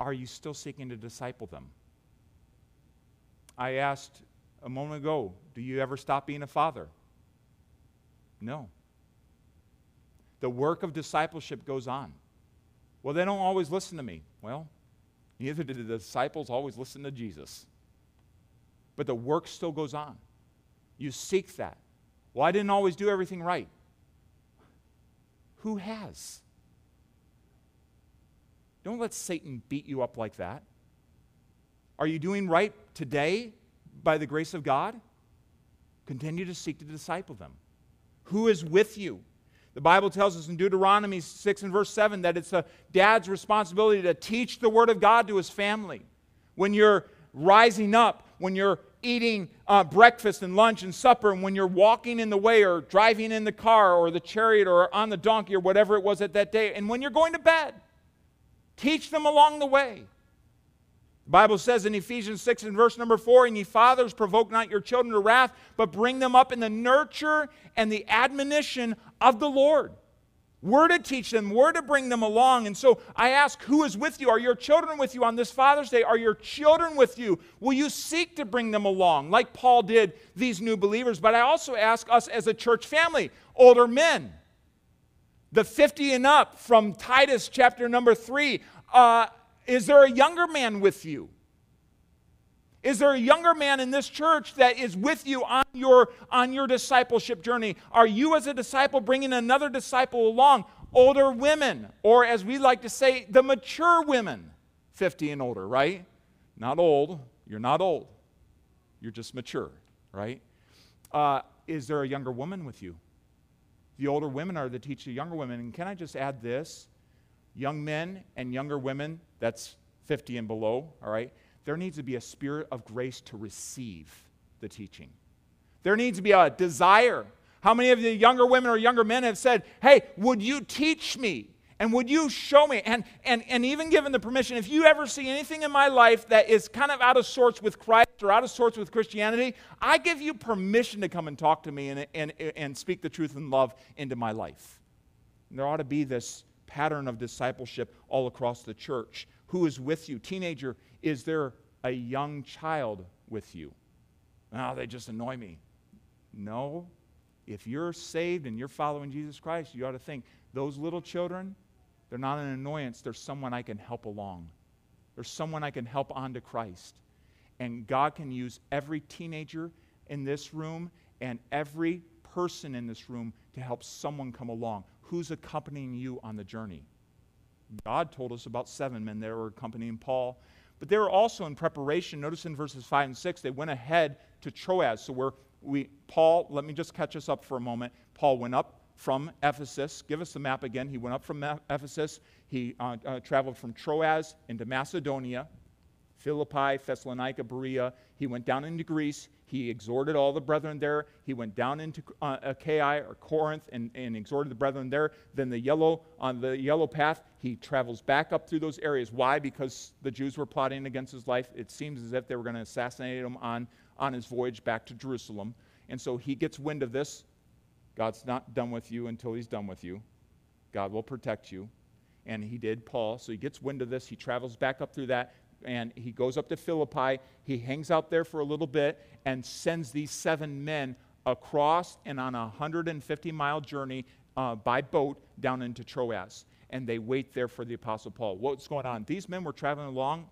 Are you still seeking to disciple them? I asked a moment ago, do you ever stop being a father? No. The work of discipleship goes on. Well, they don't always listen to me. Well, neither did the disciples always listen to Jesus but the work still goes on. You seek that. Well, I didn't always do everything right. Who has? Don't let Satan beat you up like that. Are you doing right today by the grace of God? Continue to seek to disciple them. Who is with you? The Bible tells us in Deuteronomy 6 and verse 7 that it's a dad's responsibility to teach the Word of God to his family. When you're rising up, when you're eating uh, breakfast and lunch and supper, and when you're walking in the way or driving in the car or the chariot or on the donkey or whatever it was at that day, and when you're going to bed, Teach them along the way. The Bible says in Ephesians 6 and verse number 4, And ye fathers, provoke not your children to wrath, but bring them up in the nurture and the admonition of the Lord. We're to teach them, we're to bring them along. And so I ask, who is with you? Are your children with you on this Father's Day? Are your children with you? Will you seek to bring them along, like Paul did these new believers? But I also ask us as a church family, older men, the 50 and up from Titus chapter number 3, uh, is there a younger man with you? Is there a younger man in this church that is with you on your, on your discipleship journey? Are you, as a disciple, bringing another disciple along? Older women, or as we like to say, the mature women, 50 and older, right? Not old. You're not old. You're just mature, right? Uh, is there a younger woman with you? The older women are to teach the younger women. And can I just add this? Young men and younger women, that's 50 and below, all right? There needs to be a spirit of grace to receive the teaching. There needs to be a desire. How many of the younger women or younger men have said, Hey, would you teach me? And would you show me? And, and, and even given the permission, if you ever see anything in my life that is kind of out of sorts with Christ or out of sorts with Christianity, I give you permission to come and talk to me and, and, and speak the truth and love into my life. And there ought to be this pattern of discipleship all across the church. Who is with you? Teenager, is there a young child with you? Oh, they just annoy me. No. If you're saved and you're following Jesus Christ, you ought to think those little children, they're not an annoyance. There's someone I can help along. There's someone I can help onto Christ. And God can use every teenager in this room and every person in this room to help someone come along. Who's accompanying you on the journey? God told us about seven men that were accompanying Paul but they were also in preparation. Notice in verses 5 and 6, they went ahead to Troas. So where we, Paul, let me just catch us up for a moment. Paul went up from Ephesus. Give us the map again. He went up from Ephesus. He uh, uh, traveled from Troas into Macedonia, Philippi, Thessalonica, Berea. He went down into Greece. He exhorted all the brethren there. He went down into uh, Achaia or Corinth and, and exhorted the brethren there. Then the yellow on the yellow path, he travels back up through those areas. Why? Because the Jews were plotting against his life. It seems as if they were going to assassinate him on, on his voyage back to Jerusalem. And so he gets wind of this. God's not done with you until he's done with you. God will protect you. And he did, Paul. So he gets wind of this. He travels back up through that and he goes up to Philippi. He hangs out there for a little bit and sends these seven men across and on a 150 mile journey uh, by boat down into Troas. And they wait there for the Apostle Paul. What's going on? These men were traveling along.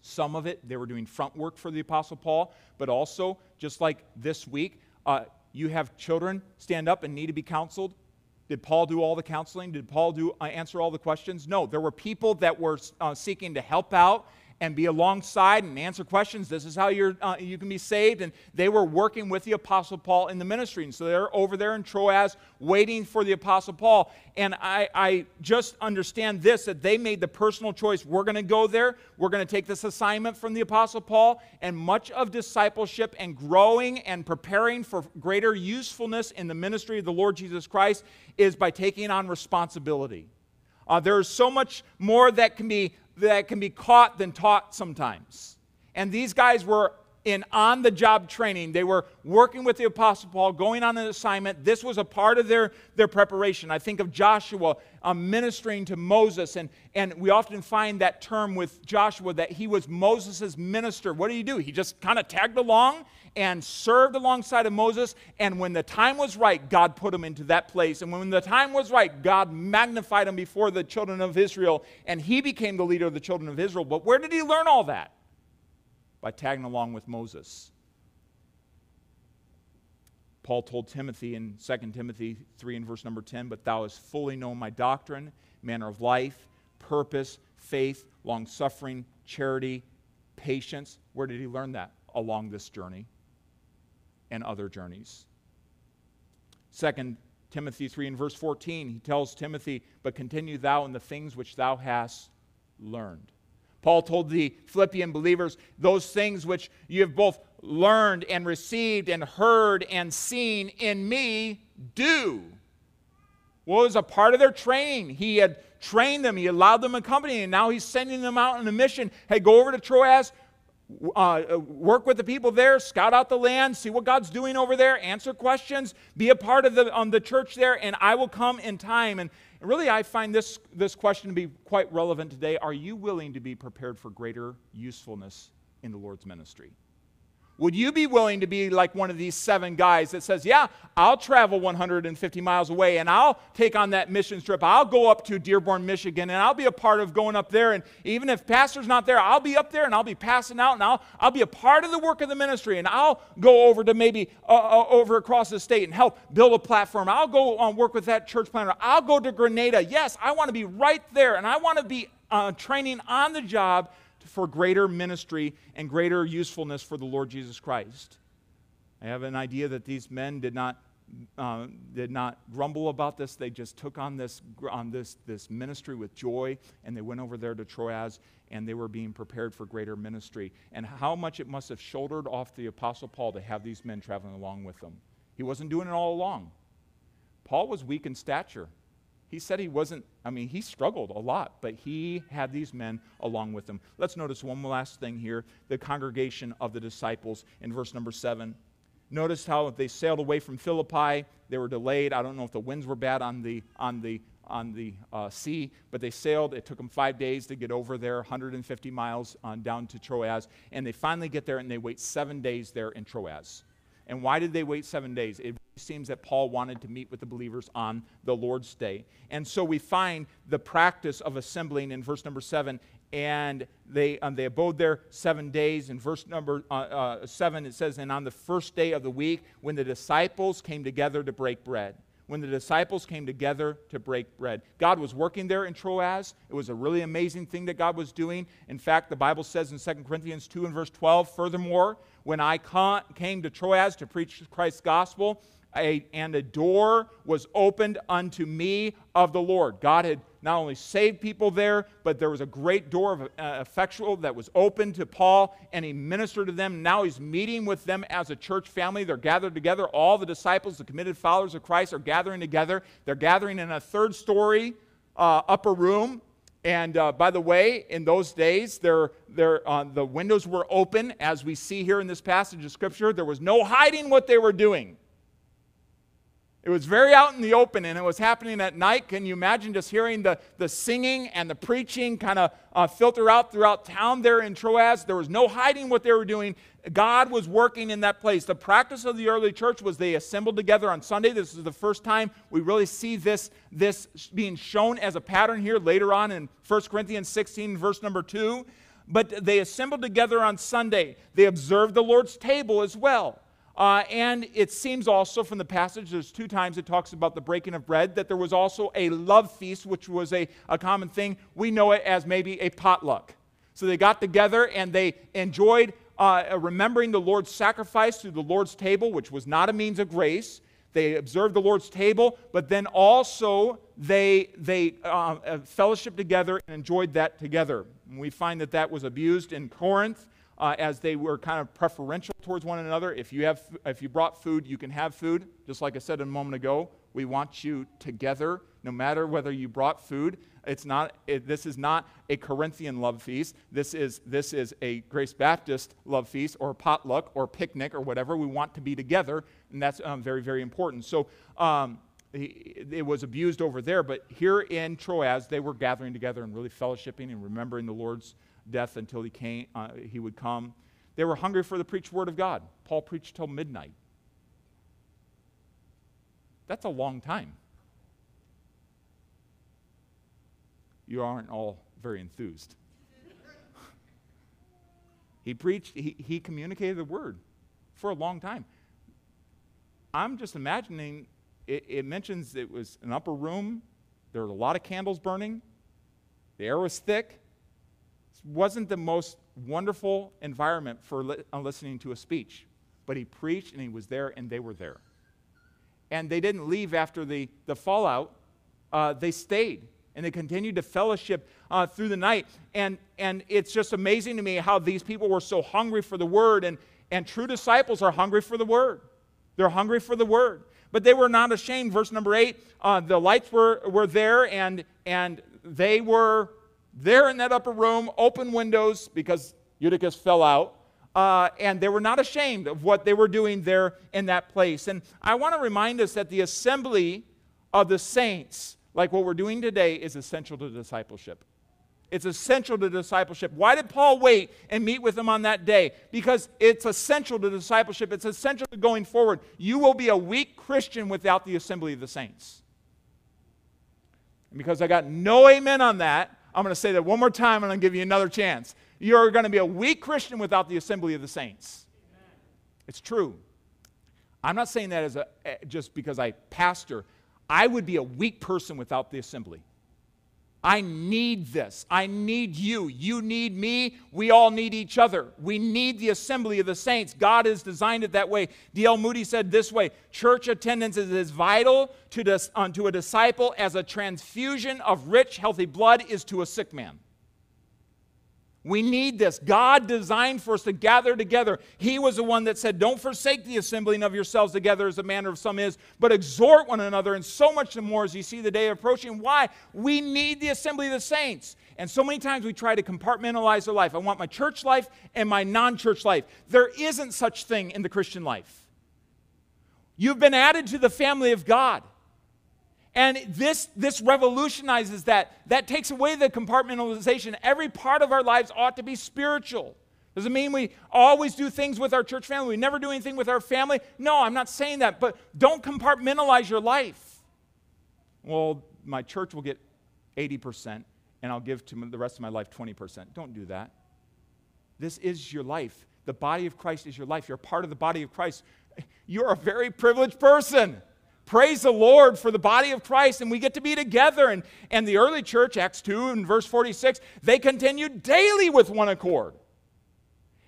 Some of it, they were doing front work for the Apostle Paul, but also, just like this week, uh, you have children stand up and need to be counseled. Did Paul do all the counseling? Did Paul do, uh, answer all the questions? No. There were people that were uh, seeking to help out and be alongside and answer questions. This is how you're, uh, you can be saved. And they were working with the Apostle Paul in the ministry. And so they're over there in Troas waiting for the Apostle Paul. And I, I just understand this that they made the personal choice we're going to go there, we're going to take this assignment from the Apostle Paul. And much of discipleship and growing and preparing for greater usefulness in the ministry of the Lord Jesus Christ is by taking on responsibility. Uh, there is so much more that can be that can be caught than taught sometimes. And these guys were in on the job training. They were working with the Apostle Paul, going on an assignment. This was a part of their, their preparation. I think of Joshua um, ministering to Moses, and, and we often find that term with Joshua that he was Moses' minister. What did he do? He just kind of tagged along and served alongside of Moses. And when the time was right, God put him into that place. And when the time was right, God magnified him before the children of Israel, and he became the leader of the children of Israel. But where did he learn all that? by tagging along with Moses. Paul told Timothy in 2 Timothy 3 and verse number 10, But thou hast fully known my doctrine, manner of life, purpose, faith, long suffering, charity, patience. Where did he learn that? Along this journey and other journeys. Second, Timothy 3 and verse 14, he tells Timothy, But continue thou in the things which thou hast learned. Paul told the Philippian believers, Those things which you have both learned and received and heard and seen in me, do. What was a part of their training? He had trained them. He allowed them a company, and now he's sending them out on a mission. Hey, go over to Troas, uh, work with the people there, scout out the land, see what God's doing over there, answer questions, be a part of the, um, the church there, and I will come in time. And really, I find this, this question to be quite relevant today. Are you willing to be prepared for greater usefulness in the Lord's ministry? Would you be willing to be like one of these seven guys that says, Yeah, I'll travel 150 miles away and I'll take on that mission trip. I'll go up to Dearborn, Michigan, and I'll be a part of going up there. And even if pastor's not there, I'll be up there and I'll be passing out and I'll, I'll be a part of the work of the ministry. And I'll go over to maybe uh, uh, over across the state and help build a platform. I'll go on work with that church planner. I'll go to Grenada. Yes, I want to be right there and I want to be uh, training on the job for greater ministry and greater usefulness for the Lord Jesus Christ. I have an idea that these men did not, uh, did not grumble about this. They just took on this, on this, this ministry with joy, and they went over there to Troas, and they were being prepared for greater ministry. And how much it must have shouldered off the Apostle Paul to have these men traveling along with them. He wasn't doing it all along. Paul was weak in stature. He said he wasn't, I mean, he struggled a lot, but he had these men along with him. Let's notice one last thing here the congregation of the disciples in verse number seven. Notice how they sailed away from Philippi. They were delayed. I don't know if the winds were bad on the, on the, on the uh, sea, but they sailed. It took them five days to get over there, 150 miles on down to Troas. And they finally get there and they wait seven days there in Troas. And why did they wait seven days? It seems that Paul wanted to meet with the believers on the Lord's Day. And so we find the practice of assembling in verse number seven. And they, um, they abode there seven days. In verse number uh, uh, seven, it says, And on the first day of the week, when the disciples came together to break bread when the disciples came together to break bread. God was working there in Troas. It was a really amazing thing that God was doing. In fact, the Bible says in 2 Corinthians 2 and verse 12, furthermore, when I came to Troas to preach Christ's gospel, a, and a door was opened unto me of the Lord. God had not only saved people there, but there was a great door of uh, effectual that was open to Paul, and he ministered to them. Now he's meeting with them as a church family. They're gathered together. All the disciples, the committed followers of Christ, are gathering together. They're gathering in a third story uh, upper room. And uh, by the way, in those days, they're, they're, uh, the windows were open, as we see here in this passage of Scripture. There was no hiding what they were doing. It was very out in the open and it was happening at night. Can you imagine just hearing the, the singing and the preaching kind of uh, filter out throughout town there in Troas? There was no hiding what they were doing. God was working in that place. The practice of the early church was they assembled together on Sunday. This is the first time we really see this, this being shown as a pattern here later on in 1 Corinthians 16, verse number 2. But they assembled together on Sunday. They observed the Lord's table as well. Uh, and it seems also from the passage, there's two times it talks about the breaking of bread, that there was also a love feast, which was a, a common thing. We know it as maybe a potluck. So they got together and they enjoyed uh, remembering the Lord's sacrifice through the Lord's table, which was not a means of grace. They observed the Lord's table, but then also they, they uh, uh fellowship together and enjoyed that together. And we find that that was abused in Corinth uh, as they were kind of preferential towards one another. If you, have, if you brought food, you can have food. Just like I said a moment ago, we want you together, no matter whether you brought food. It's not, it, this is not a Corinthian love feast. This is, this is a Grace Baptist love feast or potluck or picnic or whatever. We want to be together, and that's um, very, very important. So, um, it was abused over there, but here in Troas, they were gathering together and really fellowshipping and remembering the Lord's death until he, came, uh, he would come. They were hungry for the preached word of God. Paul preached till midnight. That's a long time. You aren't all very enthused. he preached, he, he communicated the word for a long time. I'm just imagining, it, it mentions it was an upper room, there were a lot of candles burning, the air was thick wasn't the most wonderful environment for li- uh, listening to a speech, but he preached and he was there and they were there. And they didn't leave after the, the fallout, uh, they stayed and they continued to fellowship uh, through the night. And, and it's just amazing to me how these people were so hungry for the word, and, and true disciples are hungry for the word. They're hungry for the word. But they were not ashamed. Verse number eight uh, the lights were, were there, and, and they were there in that upper room, open windows because Eutychus fell out. Uh, and they were not ashamed of what they were doing there in that place. And I want to remind us that the assembly of the saints, like what we're doing today, is essential to discipleship. It's essential to discipleship. Why did Paul wait and meet with them on that day? Because it's essential to discipleship. It's essential to going forward. You will be a weak Christian without the assembly of the saints. And because I got no amen on that, I'm going to say that one more time and to give you another chance. You're going to be a weak Christian without the assembly of the saints. It's true. I'm not saying that as a, eh, just because I pastor. I would be a weak person without the assembly. I need this. I need you. You need me. We all need each other. We need the assembly of the saints. God has designed it that way. D.L. Moody said this way Church attendance is as vital to, dis, uh, to a disciple as a transfusion of rich, healthy blood is to a sick man. We need this. God designed for us to gather together. He was the one that said, Don't forsake the assembling of yourselves together as the manner of some is, but exhort one another, and so much the more as you see the day approaching. Why? We need the assembly of the saints. And so many times we try to compartmentalize our life. I want my church life and my non church life. There isn't such thing in the Christian life. You've been added to the family of God. And this, this revolutionizes that. That takes away the compartmentalization. Every part of our lives ought to be spiritual. Does it mean we always do things with our church family? We never do anything with our family? No, I'm not saying that. But don't compartmentalize your life. Well, my church will get 80%, and I'll give to the rest of my life 20%. Don't do that. This is your life. The body of Christ is your life. You're part of the body of Christ. You're a very privileged person praise the Lord for the body of Christ, and we get to be together. And, and the early church, Acts 2 and verse 46, they continued daily with one accord.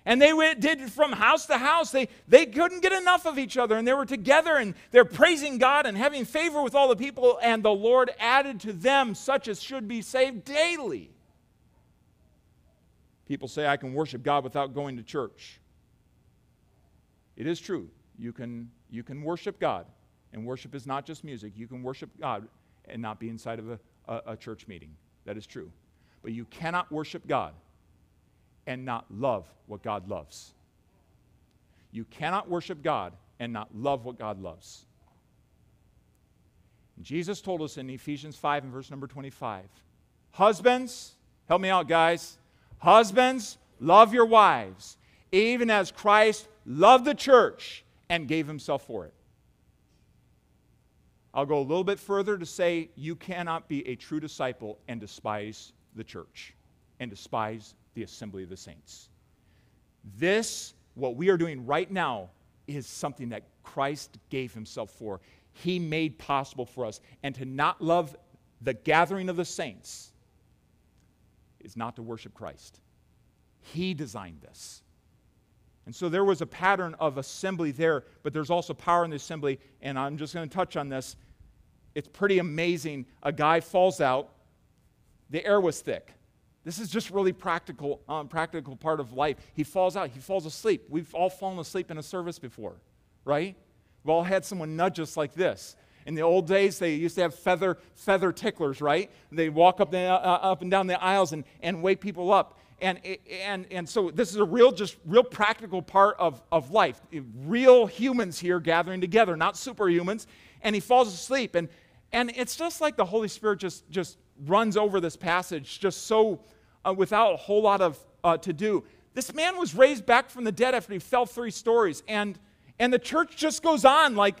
And they went, did from house to house. They, they couldn't get enough of each other, and they were together, and they're praising God and having favor with all the people. And the Lord added to them such as should be saved daily. People say, I can worship God without going to church. It is true. You can, you can worship God and worship is not just music. You can worship God and not be inside of a, a, a church meeting. That is true. But you cannot worship God and not love what God loves. You cannot worship God and not love what God loves. And Jesus told us in Ephesians 5 and verse number 25 Husbands, help me out, guys. Husbands, love your wives, even as Christ loved the church and gave himself for it. I'll go a little bit further to say you cannot be a true disciple and despise the church and despise the assembly of the saints. This, what we are doing right now, is something that Christ gave himself for. He made possible for us. And to not love the gathering of the saints is not to worship Christ. He designed this. And so there was a pattern of assembly there, but there's also power in the assembly. And I'm just going to touch on this. It's pretty amazing. A guy falls out, the air was thick. This is just really practical, um, practical part of life. He falls out, he falls asleep. We've all fallen asleep in a service before, right? We've all had someone nudge us like this. In the old days, they used to have feather, feather ticklers, right? They walk up, the, uh, up and down the aisles and, and wake people up and, and, and so this is a real, just real practical part of, of life. Real humans here gathering together, not superhumans. And he falls asleep. And, and it's just like the Holy Spirit just, just runs over this passage, just so uh, without a whole lot of uh, to do. This man was raised back from the dead after he fell three stories. And, and the church just goes on. Like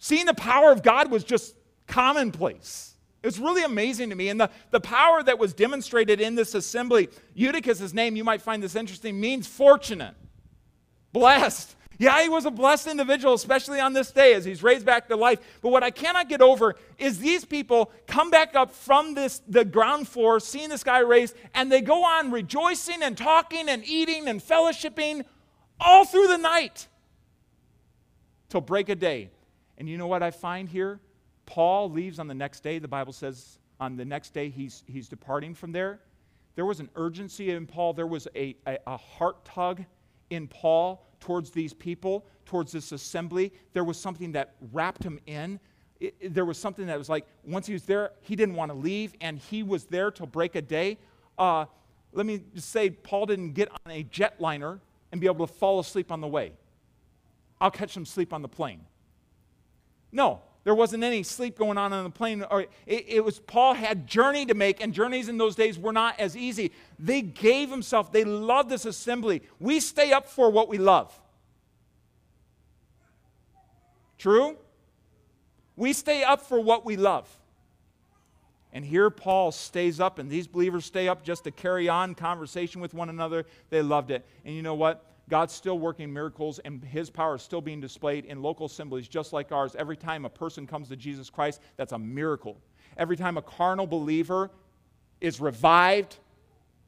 seeing the power of God was just commonplace. It's really amazing to me. And the, the power that was demonstrated in this assembly, Eutychus' name, you might find this interesting, means fortunate, blessed. Yeah, he was a blessed individual, especially on this day as he's raised back to life. But what I cannot get over is these people come back up from this the ground floor, seeing this guy raised, and they go on rejoicing and talking and eating and fellowshipping all through the night till break of day. And you know what I find here? Paul leaves on the next day. The Bible says on the next day he's, he's departing from there. There was an urgency in Paul, there was a, a, a heart tug in Paul towards these people, towards this assembly. There was something that wrapped him in. it, it, there was something that was like, once he was there, he didn't want to leave, and he was there till break a day. Uh, let me just say, Paul didn't get on a jetliner and be able to fall asleep on the way. I'll catch some sleep on the plane. No, there wasn't any sleep going on on the plane. It, it, was Paul had journey to make, and journeys in those days were not as easy. They gave himself. They loved this assembly. We stay up for what we love. True? We stay up for what we love. And here Paul stays up, and these believers stay up just to carry on conversation with one another. They loved it. And you know what? God's still working miracles, and his power is still being displayed in local assemblies just like ours. Every time a person comes to Jesus Christ, that's a miracle. Every time a carnal believer is revived,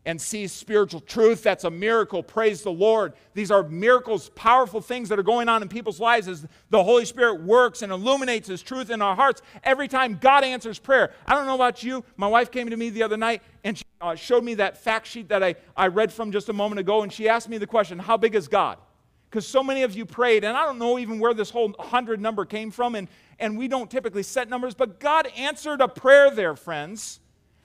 and sees spiritual truth, that's a miracle. Praise the Lord. These are miracles, powerful things that are going on in people's lives as the Holy Spirit works and illuminates His truth in our hearts every time God answers prayer. I don't know about you. My wife came to me the other night and she uh, showed me that fact sheet that I, I read from just a moment ago, and she asked me the question How big is God? Because so many of you prayed, and I don't know even where this whole 100 number came from, and, and we don't typically set numbers, but God answered a prayer there, friends.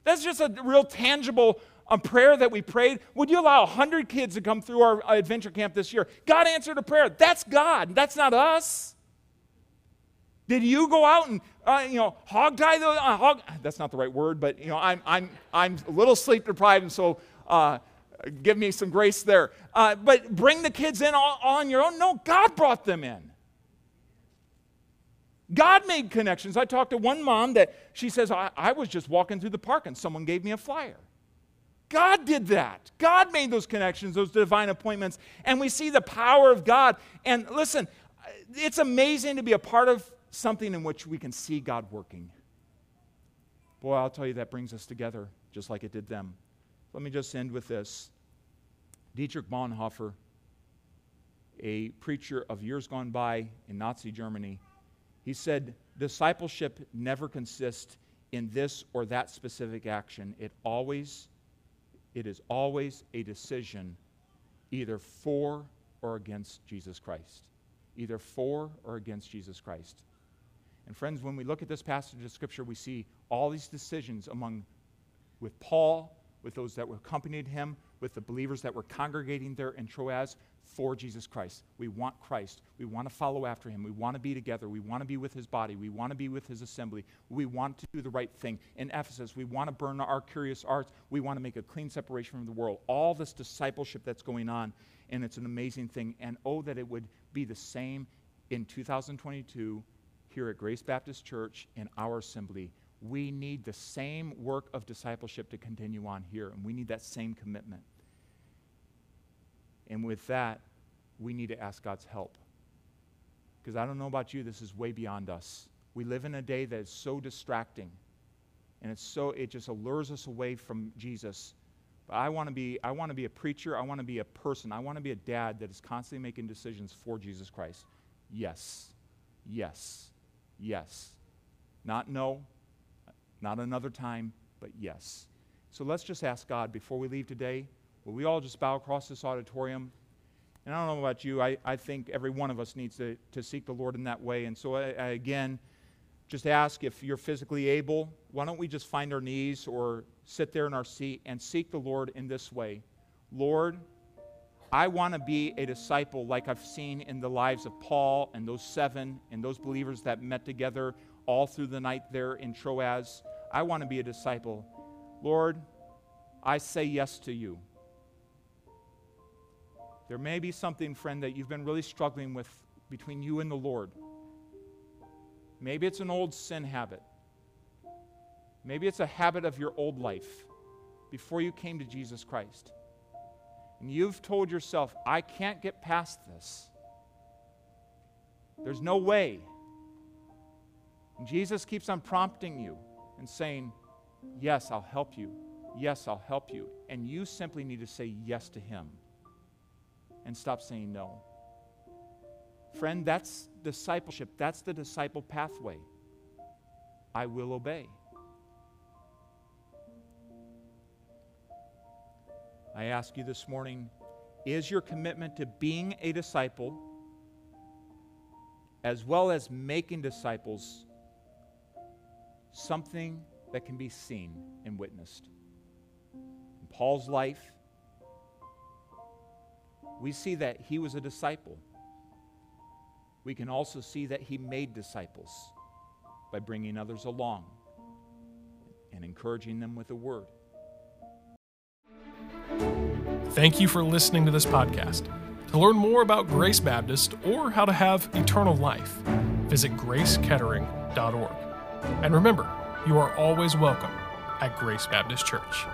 That's just a real tangible a prayer that we prayed. Would you allow 100 kids to come through our adventure camp this year? God answered a prayer. That's God. That's not us. Did you go out and uh, you know hog tie the uh, hog? That's not the right word, but you know I'm I'm I'm a little sleep deprived, and so uh, give me some grace there. Uh, but bring the kids in all, all on your own. No, God brought them in. God made connections. I talked to one mom that she says I, I was just walking through the park and someone gave me a flyer. God did that. God made those connections, those divine appointments, and we see the power of God. And listen, it's amazing to be a part of something in which we can see God working. Boy, I'll tell you, that brings us together just like it did them. Let me just end with this. Dietrich Bonhoeffer, a preacher of years gone by in Nazi Germany, he said, Discipleship never consists in this or that specific action. It always it is always a decision either for or against Jesus Christ. Either for or against Jesus Christ. And friends, when we look at this passage of Scripture, we see all these decisions among, with Paul, with those that accompanied him, with the believers that were congregating there in Troas for Jesus Christ. We want Christ. We want to follow after him. We want to be together. We want to be with his body. We want to be with his assembly. We want to do the right thing. In Ephesus, we want to burn our curious arts. We want to make a clean separation from the world. All this discipleship that's going on, and it's an amazing thing. And oh, that it would be the same in 2022 here at Grace Baptist Church in our assembly. We need the same work of discipleship to continue on here, and we need that same commitment. And with that, we need to ask God's help. Because I don't know about you, this is way beyond us. We live in a day that is so distracting. And it's so it just allures us away from Jesus. But I want to be I want to be a preacher, I want to be a person, I want to be a dad that is constantly making decisions for Jesus Christ. Yes. Yes. Yes. Not no, not another time, but yes. So let's just ask God before we leave today Will we all just bow across this auditorium? And I don't know about you, I, I think every one of us needs to, to seek the Lord in that way. And so, I, I, again, just ask if you're physically able, why don't we just find our knees or sit there in our seat and seek the Lord in this way? Lord, I want to be a disciple like I've seen in the lives of Paul and those seven and those believers that met together all through the night there in Troas. I want to be a disciple. Lord, I say yes to you. There may be something, friend, that you've been really struggling with between you and the Lord. Maybe it's an old sin habit. Maybe it's a habit of your old life before you came to Jesus Christ. And you've told yourself, I can't get past this. There's no way. And Jesus keeps on prompting you and saying, Yes, I'll help you. Yes, I'll help you. And you simply need to say yes to Him and stop saying no. Friend, that's discipleship. That's the disciple pathway. I will obey. I ask you this morning is your commitment to being a disciple, as well as making disciples, something that can be seen and witnessed. In Paul's life, we see that he was a disciple. We can also see that he made disciples by bringing others along and encouraging them with the word. Thank you for listening to this podcast. To learn more about Grace Baptist or how to have eternal life, visit gracekettering.org. And remember, you are always welcome at Grace Baptist Church.